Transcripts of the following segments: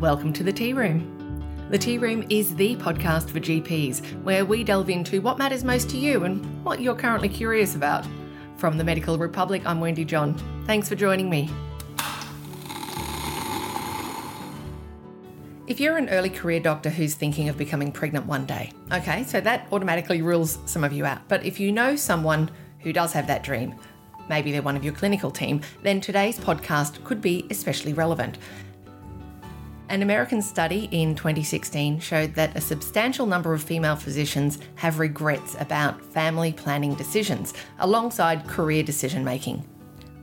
Welcome to the Tea Room. The Tea Room is the podcast for GPs where we delve into what matters most to you and what you're currently curious about. From the Medical Republic, I'm Wendy John. Thanks for joining me. If you're an early career doctor who's thinking of becoming pregnant one day, okay, so that automatically rules some of you out. But if you know someone who does have that dream, maybe they're one of your clinical team, then today's podcast could be especially relevant. An American study in 2016 showed that a substantial number of female physicians have regrets about family planning decisions alongside career decision making.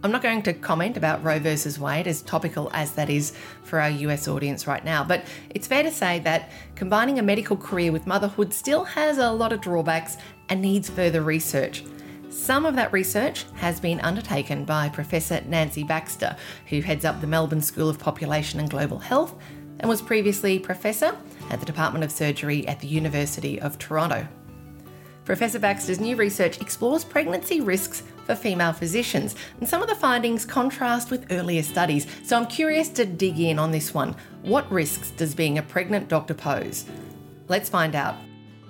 I'm not going to comment about Roe versus Wade, as topical as that is for our US audience right now, but it's fair to say that combining a medical career with motherhood still has a lot of drawbacks and needs further research. Some of that research has been undertaken by Professor Nancy Baxter, who heads up the Melbourne School of Population and Global Health and was previously Professor at the Department of Surgery at the University of Toronto. Professor Baxter's new research explores pregnancy risks for female physicians, and some of the findings contrast with earlier studies. So I'm curious to dig in on this one. What risks does being a pregnant doctor pose? Let's find out.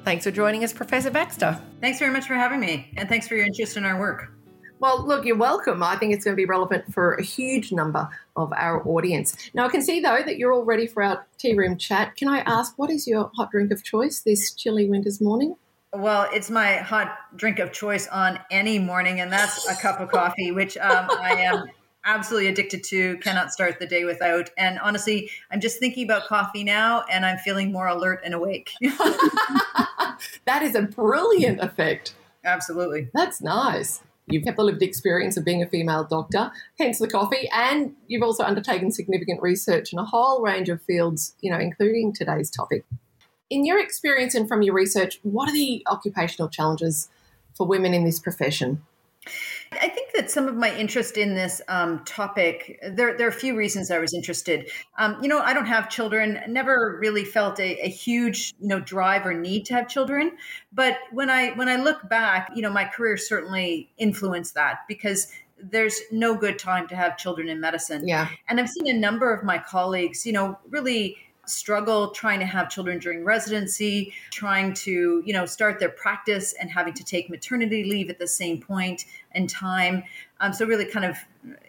Thanks for joining us, Professor Baxter. Thanks very much for having me, and thanks for your interest in our work. Well, look, you're welcome. I think it's going to be relevant for a huge number of our audience. Now, I can see, though, that you're all ready for our tea room chat. Can I ask, what is your hot drink of choice this chilly winter's morning? Well, it's my hot drink of choice on any morning, and that's a cup of coffee, which um, I am absolutely addicted to, cannot start the day without. And honestly, I'm just thinking about coffee now, and I'm feeling more alert and awake. that is a brilliant effect. Absolutely. That's nice. You've had the lived experience of being a female doctor, hence the coffee, and you've also undertaken significant research in a whole range of fields, you know, including today's topic. In your experience and from your research, what are the occupational challenges for women in this profession? I think that some of my interest in this um, topic, there, there are a few reasons I was interested. Um, you know, I don't have children, never really felt a, a, huge, you know, drive or need to have children. But when I when I look back, you know, my career certainly influenced that because there's no good time to have children in medicine. Yeah. And I've seen a number of my colleagues, you know, really struggle trying to have children during residency, trying to, you know, start their practice and having to take maternity leave at the same point in time. Um, so really kind of,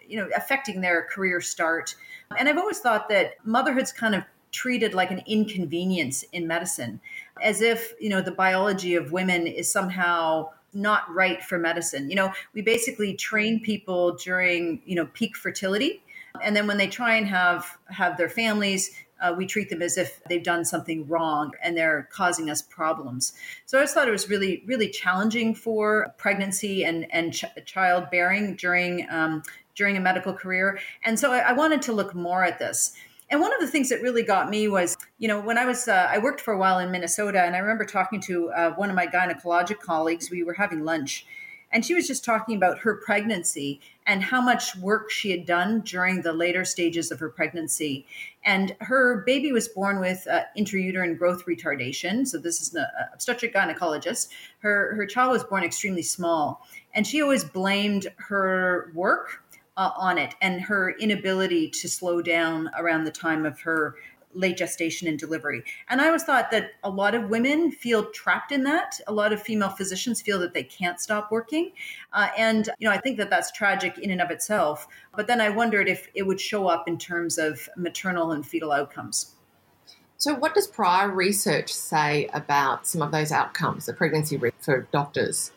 you know, affecting their career start. And I've always thought that motherhood's kind of treated like an inconvenience in medicine, as if, you know, the biology of women is somehow not right for medicine. You know, we basically train people during, you know, peak fertility and then when they try and have have their families uh, we treat them as if they've done something wrong and they're causing us problems. So I just thought it was really, really challenging for pregnancy and and ch- childbearing during um, during a medical career. And so I, I, wanted to look more at this. And one of the things that really got me was, you know, when I was uh, I worked for a while in Minnesota, and I remember talking to uh, one of my gynecologic colleagues. We were having lunch, and she was just talking about her pregnancy and how much work she had done during the later stages of her pregnancy. And her baby was born with uh, intrauterine growth retardation. So this is an obstetric gynecologist. Her, her child was born extremely small. And she always blamed her work uh, on it and her inability to slow down around the time of her late gestation and delivery. And I always thought that a lot of women feel trapped in that. A lot of female physicians feel that they can't stop working. Uh, and, you know, I think that that's tragic in and of itself. But then I wondered if it would show up in terms of maternal and fetal outcomes. So, what does prior research say about some of those outcomes, the pregnancy risk for doctors?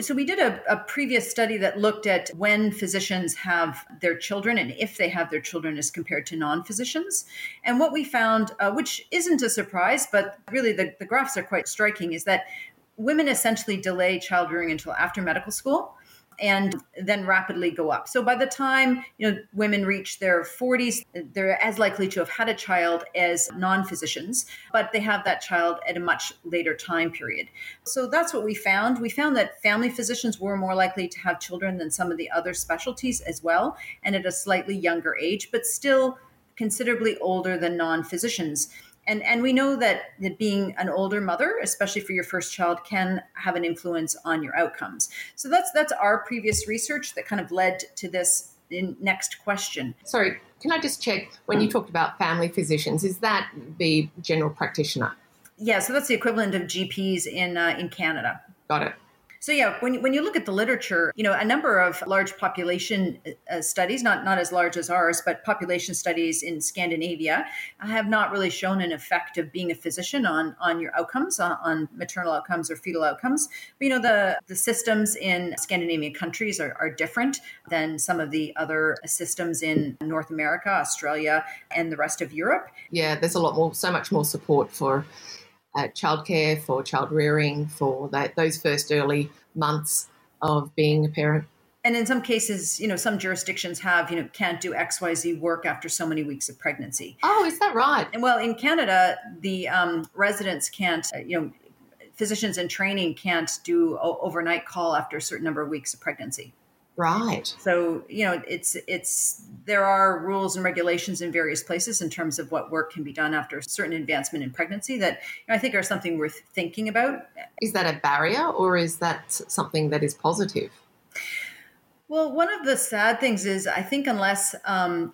So, we did a, a, previous study that looked at when physicians have their children and if they have their children as compared to non physicians. And what we found, uh, which isn't a surprise, but really the, the graphs are quite striking, is that women essentially delay childbearing until after medical school and then rapidly go up. So by the time you know women reach their 40s, they're as likely to have had a child as non-physicians, but they have that child at a much later time period. So that's what we found. We found that family physicians were more likely to have children than some of the other specialties as well, and at a slightly younger age, but still considerably older than non-physicians and and we know that, that being an older mother especially for your first child can have an influence on your outcomes so that's that's our previous research that kind of led to this next question. Sorry, can I just check when you talked about family physicians, is that the general practitioner? Yeah, so that's the equivalent of GPs in uh, in Canada. Got it. So yeah, when when you look at the literature, you know a number of large population uh, studies, not not as large as ours, but population studies in Scandinavia have not really shown an effect of being a physician on on your outcomes, on, on maternal outcomes or fetal outcomes. But, you know the the systems in Scandinavian countries are, are different than some of the other systems in North America, Australia, and the rest of Europe. Yeah, there's a lot more, so much more support for uh, childcare, for child rearing, for that, those first early months of being a parent. And in some cases, you know, some jurisdictions have, you know, can't do XYZ work after so many weeks of pregnancy. Oh, is that right? And well, in Canada, the um, residents can't, uh, you know, physicians in training can't do overnight call after a certain number of weeks of pregnancy. Right. So, you know, it's it's there are rules and regulations in various places in terms of what work can be done after a certain advancement in pregnancy that you know, I think are something worth thinking about. Is that a barrier or is that something that is positive? Well, one of the sad things is I think unless um,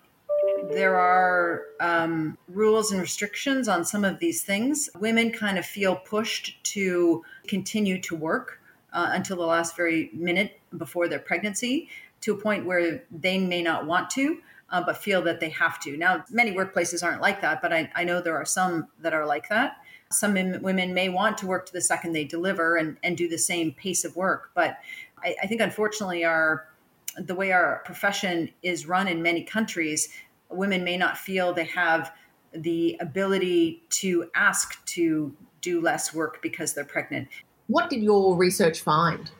there are um, rules and restrictions on some of these things, women kind of feel pushed to continue to work uh, until the last very minute before their pregnancy to a point where they may not want to, uh, but feel that they have to. Now, many workplaces aren't like that, but I, I know there are some that are like that. Some women may want to work to the second they deliver and, and do the same pace of work. But I, I think, unfortunately, our the way our profession is run in many countries, women may not feel they have the ability to ask to do less work because they're pregnant. What did your research find?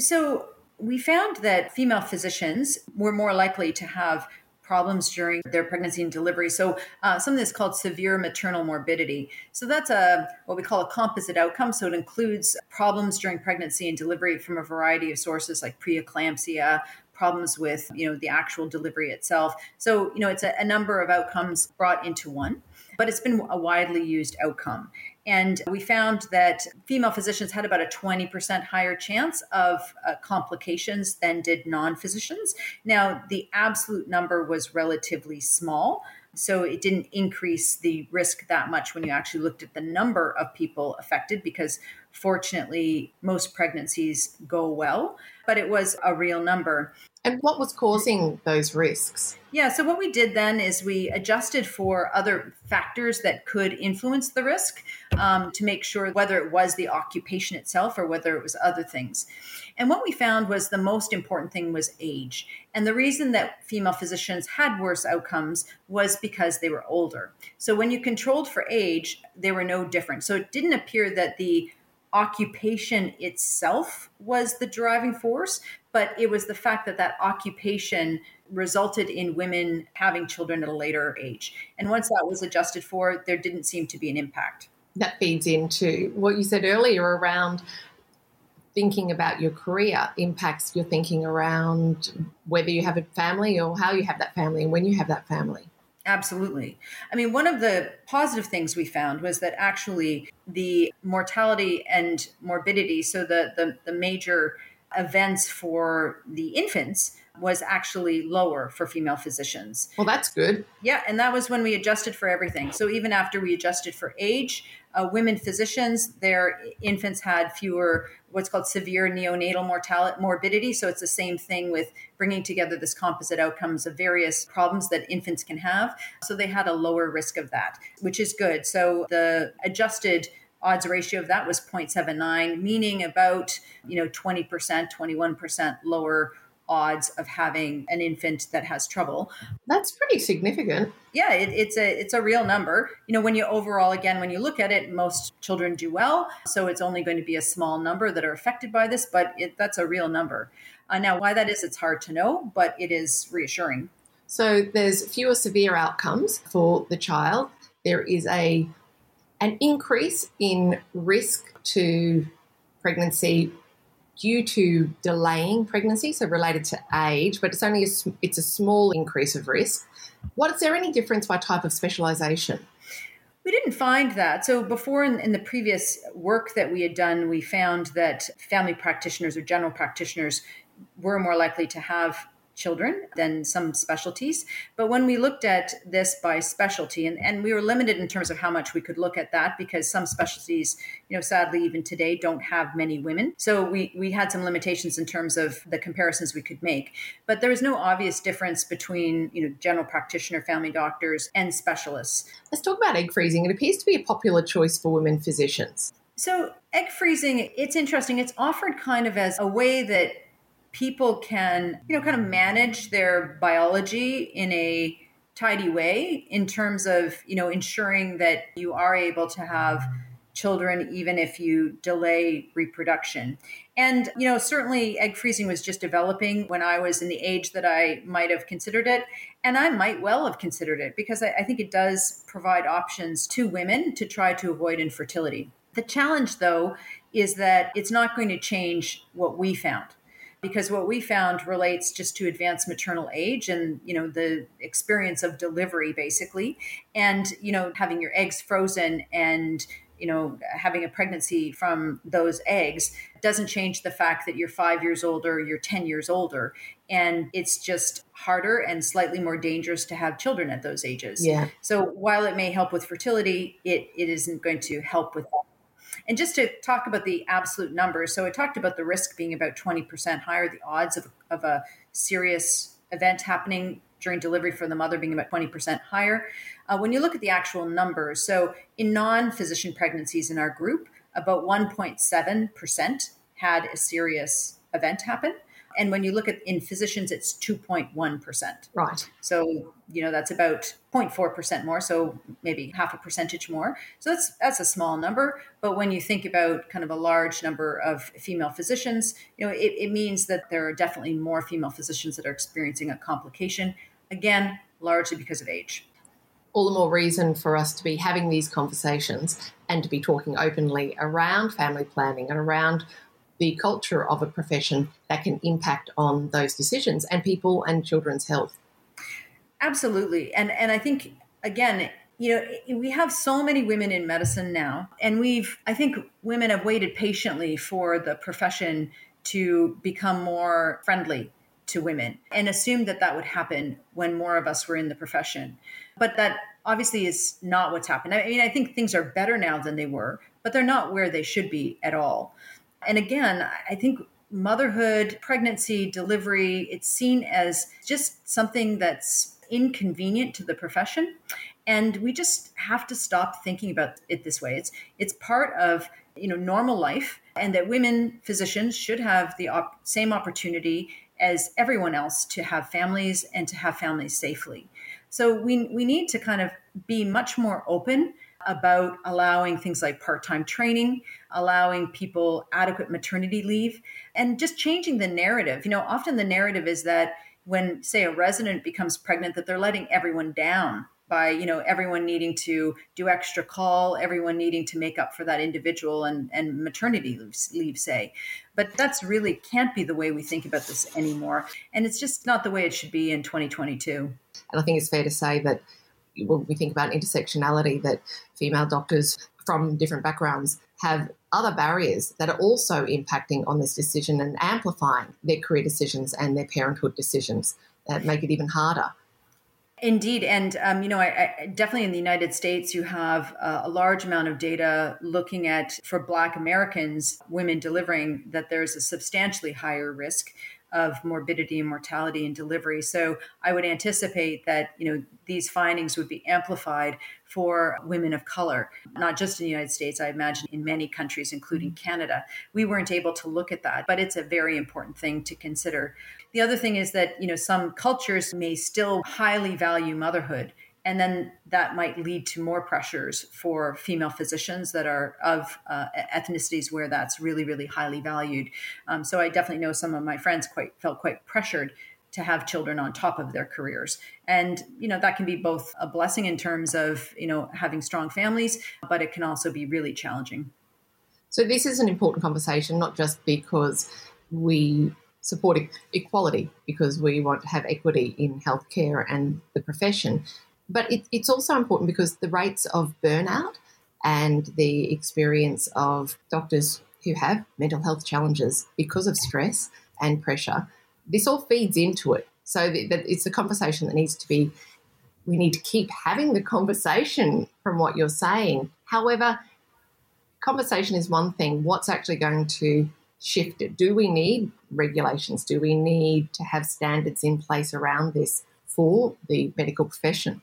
So, we found that female physicians were more likely to have problems during their pregnancy and delivery. So uh, something that's called severe maternal morbidity. So that's a what we call a composite outcome. So it includes problems during pregnancy and delivery from a variety of sources like preeclampsia, problems with you know the actual delivery itself. So you know it's a, a number of outcomes brought into one, but it's been a widely used outcome. And we found that female physicians had about a 20% higher chance of uh, complications than did non physicians. Now, the absolute number was relatively small. So it didn't increase the risk that much when you actually looked at the number of people affected, because fortunately, most pregnancies go well, but it was a real number. And what was causing those risks? Yeah, so what we did then is we adjusted for other factors that could influence the risk um, to make sure whether it was the occupation itself or whether it was other things. And what we found was the most important thing was age. And the reason that female physicians had worse outcomes was because they were older. So when you controlled for age, they were no different. So it didn't appear that the occupation itself was the driving force, but it was the fact that that occupation resulted in women having children at a later age. And once that was adjusted for, there didn't seem to be an impact. That feeds into what you said earlier around thinking about your career impacts your thinking around whether you have a family or how you have that family and when you have that family. Absolutely. I mean, one of the positive things we found was that actually the mortality and morbidity, so the, the, the major events for the infants, was actually lower for female physicians. Well, that's good. Yeah, and that was when we adjusted for everything. So even after we adjusted for age, uh, women physicians, their infants had fewer what's called severe neonatal mortality morbidity. So it's the same thing with bringing together this composite outcomes of various problems that infants can have. So they had a lower risk of that, which is good. So the adjusted odds ratio of that was 0.79 meaning about you know 20% 21% lower odds of having an infant that has trouble. That's pretty significant. Yeah, it, it's a it's a real number. You know, when you overall again when you look at it, most children do well, so it's only going to be a small number that are affected by this, but it, that's a real number. Uh, now, why that is, it's hard to know, but it is reassuring. So there's fewer severe outcomes for the child. There is a an increase in risk to pregnancy due to delaying pregnancy, so related to age, but it's only a, it's a small increase of risk. What is there any difference by type of specialization? We didn't find that. So before in, in, the previous work that we had done, we found that family practitioners or general practitioners were more likely to have children than some specialties. But when we looked at this by specialty, and, and we were limited in terms of how much we could look at that because some specialties, you know, sadly, even today, don't have many women. So we, we had some limitations in terms of the comparisons we could make. But there was no obvious difference between, you know, general practitioner, family doctors, and specialists. Let's talk about egg freezing. It appears to be a popular choice for women physicians. So, egg freezing, it's interesting. It's offered kind of as a way that people can, you know, kind of manage their biology in a tidy way in terms of, you know, ensuring that you are able to have children even if you delay reproduction. And, you know, certainly egg freezing was just developing when I was in the age that I might have considered it. And I might well have considered it because I, I think it does provide options to women to try to avoid infertility. The challenge, though, is that it's not going to change what we found because what we found relates just to advanced maternal age and you know the experience of delivery basically. And you know having your eggs frozen and you know having a pregnancy from those eggs doesn't change the fact that you're 5 years older you're 10 years older. And it's just harder and slightly more dangerous to have children at those ages. Yeah. So while it may help with fertility it it isn't going to help with and just to talk about the absolute numbers, so I talked about the risk being about 20% higher, the odds of, of a serious event happening during delivery for the mother being about 20% higher. Uh, when you look at the actual numbers, so in non physician pregnancies in our group, about 1.7% had a serious event happen. And when you look at in physicians, it's 2.1%. Right. So, you know, that's about 0.4% more, so maybe half a percentage more. So that's that's a small number. But when you think about kind of a large number of female physicians, you know, it, it means that there are definitely more female physicians that are experiencing a complication. Again, largely because of age all the more reason for us to be having these conversations and to be talking openly around family planning and around the culture of a profession that can impact on those decisions and people and children's health. Absolutely. And and I think again, you know, we have so many women in medicine now and we've I think women have waited patiently for the profession to become more friendly to women and assumed that that would happen when more of us were in the profession. But that obviously is not what's happened. I mean, I think things are better now than they were, but they're not where they should be at all. And again, I think motherhood, pregnancy, delivery, it's seen as just something that's inconvenient to the profession. And we just have to stop thinking about it this way. It's it's part of you know normal life, and that women physicians should have the op- same opportunity as everyone else to have families and to have families safely. So we we need to kind of be much more open about allowing things like part time training, allowing people adequate maternity leave, and just changing the narrative. You know, often the narrative is that when, say, a resident becomes pregnant, that they're letting everyone down by you know everyone needing to do extra call everyone needing to make up for that individual and, and maternity leave, leave say but that's really can't be the way we think about this anymore and it's just not the way it should be in 2022 and i think it's fair to say that when we think about intersectionality, that female doctors from different backgrounds have other barriers that are also impacting on this decision and amplifying their career decisions and their parenthood decisions that make it even harder. Indeed, and um, you know, I, I, definitely in the United States, you have a large amount of data looking at for Black Americans, women delivering, that there's a substantially higher risk of morbidity and mortality in delivery. So I would anticipate that you know these findings would be amplified for women of color, not just in the United States. I imagine in many countries, including mm-hmm. Canada. We weren't able to look at that, but it's a very important thing to consider. The other thing is that you know some cultures may still highly value motherhood and then that might lead to more pressures for female physicians that are of uh, ethnicities where that's really really highly valued. Um, so i definitely know some of my friends quite felt quite pressured to have children on top of their careers. And you know that can be both a blessing in terms of you know having strong families but it can also be really challenging. So this is an important conversation not just because we support equality because we want to have equity in healthcare and the profession but it, it's also important because the rates of burnout and the experience of doctors who have mental health challenges because of stress and pressure, this all feeds into it. So it's a conversation that needs to be, we need to keep having the conversation from what you're saying. However, conversation is one thing. What's actually going to shift it? Do we need regulations? Do we need to have standards in place around this for the medical profession?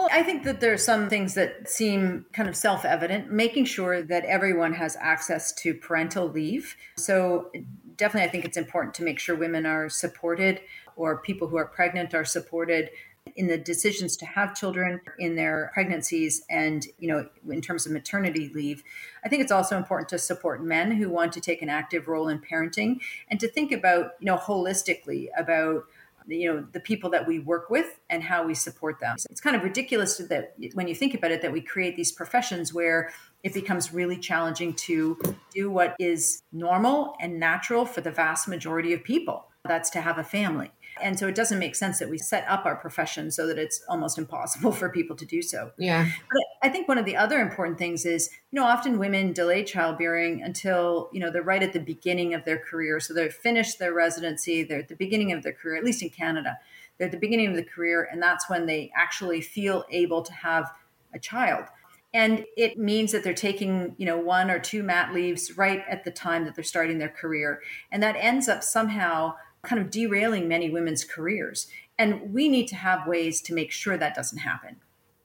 Well, I think that there are some things that seem kind of self evident, making sure that everyone has access to parental leave. So, definitely, I think it's important to make sure women are supported or people who are pregnant are supported in the decisions to have children in their pregnancies and you know in terms of maternity leave i think it's also important to support men who want to take an active role in parenting and to think about you know holistically about you know the people that we work with and how we support them. So it's kind of ridiculous that when you think about it that we create these professions where it becomes really challenging to do what is normal and natural for the vast majority of people. That's to have a family. And so it doesn't make sense that we set up our profession so that it's almost impossible for people to do so. Yeah. But I think one of the other important things is, you know, often women delay childbearing until, you know, they're right at the beginning of their career. So they've finished their residency, they're at the beginning of their career, at least in Canada. They're at the beginning of the career, and that's when they actually feel able to have a child. And it means that they're taking, you know, one or two mat leaves right at the time that they're starting their career. And that ends up somehow kind of derailing many women's careers. And we need to have ways to make sure that doesn't happen.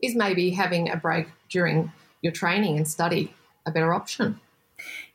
Is maybe having a break during your training and study a better option?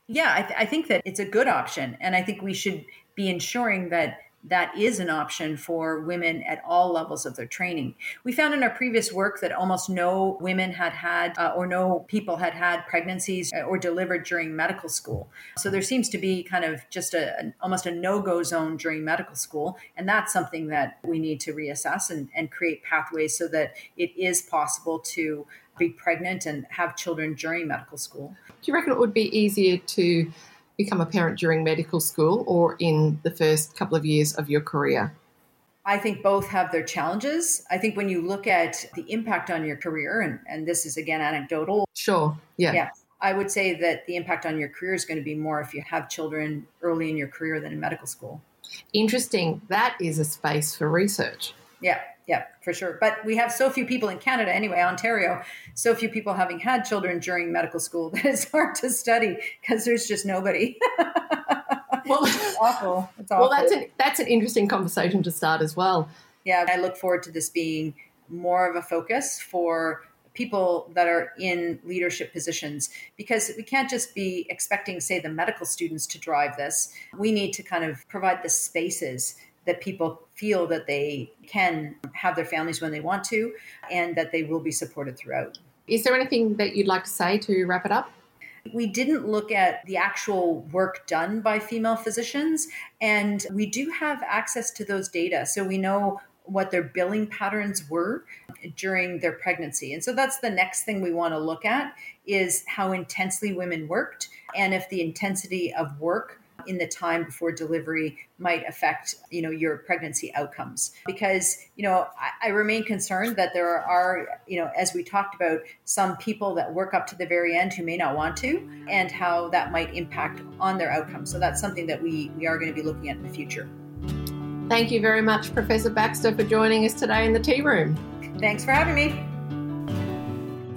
Yeah, I, th- I think that it's a good option. And I think we should be ensuring that that is an option for women at all levels of their training. We found in our previous work that almost no women had had, uh, or no people had had pregnancies uh, or delivered during medical school. So there seems to be kind of just a, an, almost a no go zone during medical school. And that's something that we need to reassess and, and create pathways so that it is possible to be pregnant and have children during medical school. Do you reckon it would be easier to become a parent during medical school or in the first couple of years of your career? I think both have their challenges. I think when you look at the impact on your career, and, and this is again anecdotal. Sure. Yeah. Yeah. I would say that the impact on your career is going to be more if you have children early in your career than in medical school. Interesting. That is a space for research. Yeah, yeah, for sure. But we have so few people in Canada, anyway, Ontario, so few people having had children during medical school that it's hard to study because there's just nobody. well, it's awful. It's awful. Well, that's an, that's an interesting conversation to start as well. Yeah, I look forward to this being more of a focus for people that are in leadership positions because we can't just be expecting say the medical students to drive this we need to kind of provide the spaces that people feel that they can have their families when they want to and that they will be supported throughout. Is there anything that you'd like to say to wrap it up? We didn't look at the actual work done by female physicians, and we do have access to those data. So we know what their billing patterns were during their pregnancy. And so that's the next thing we want to look at is how intensely women worked and if the intensity of work in the time before delivery might affect you know your pregnancy outcomes. Because you know I, I, remain concerned that there are you know as we talked about some people that work up to the very end who may not want to and how that might impact on their outcomes. So that's something that we we are going to be looking at in the future. Thank you very much professor baxter for joining us today in the tea room. Thanks for having me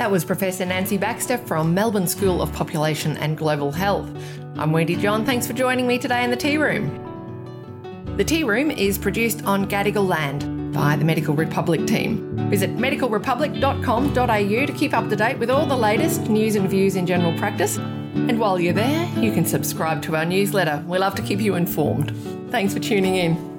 that was Professor Nancy Baxter from Melbourne School of Population and Global Health. I'm Wendy John. Thanks for joining me today in the Tea Room. The Tea Room is produced on Gadigal land by the Medical Republic team. Visit medicalrepublic.com.au to keep up to date with all the latest news and views in general practice. And while you're there, you can subscribe to our newsletter. We love to keep you informed. Thanks for tuning in.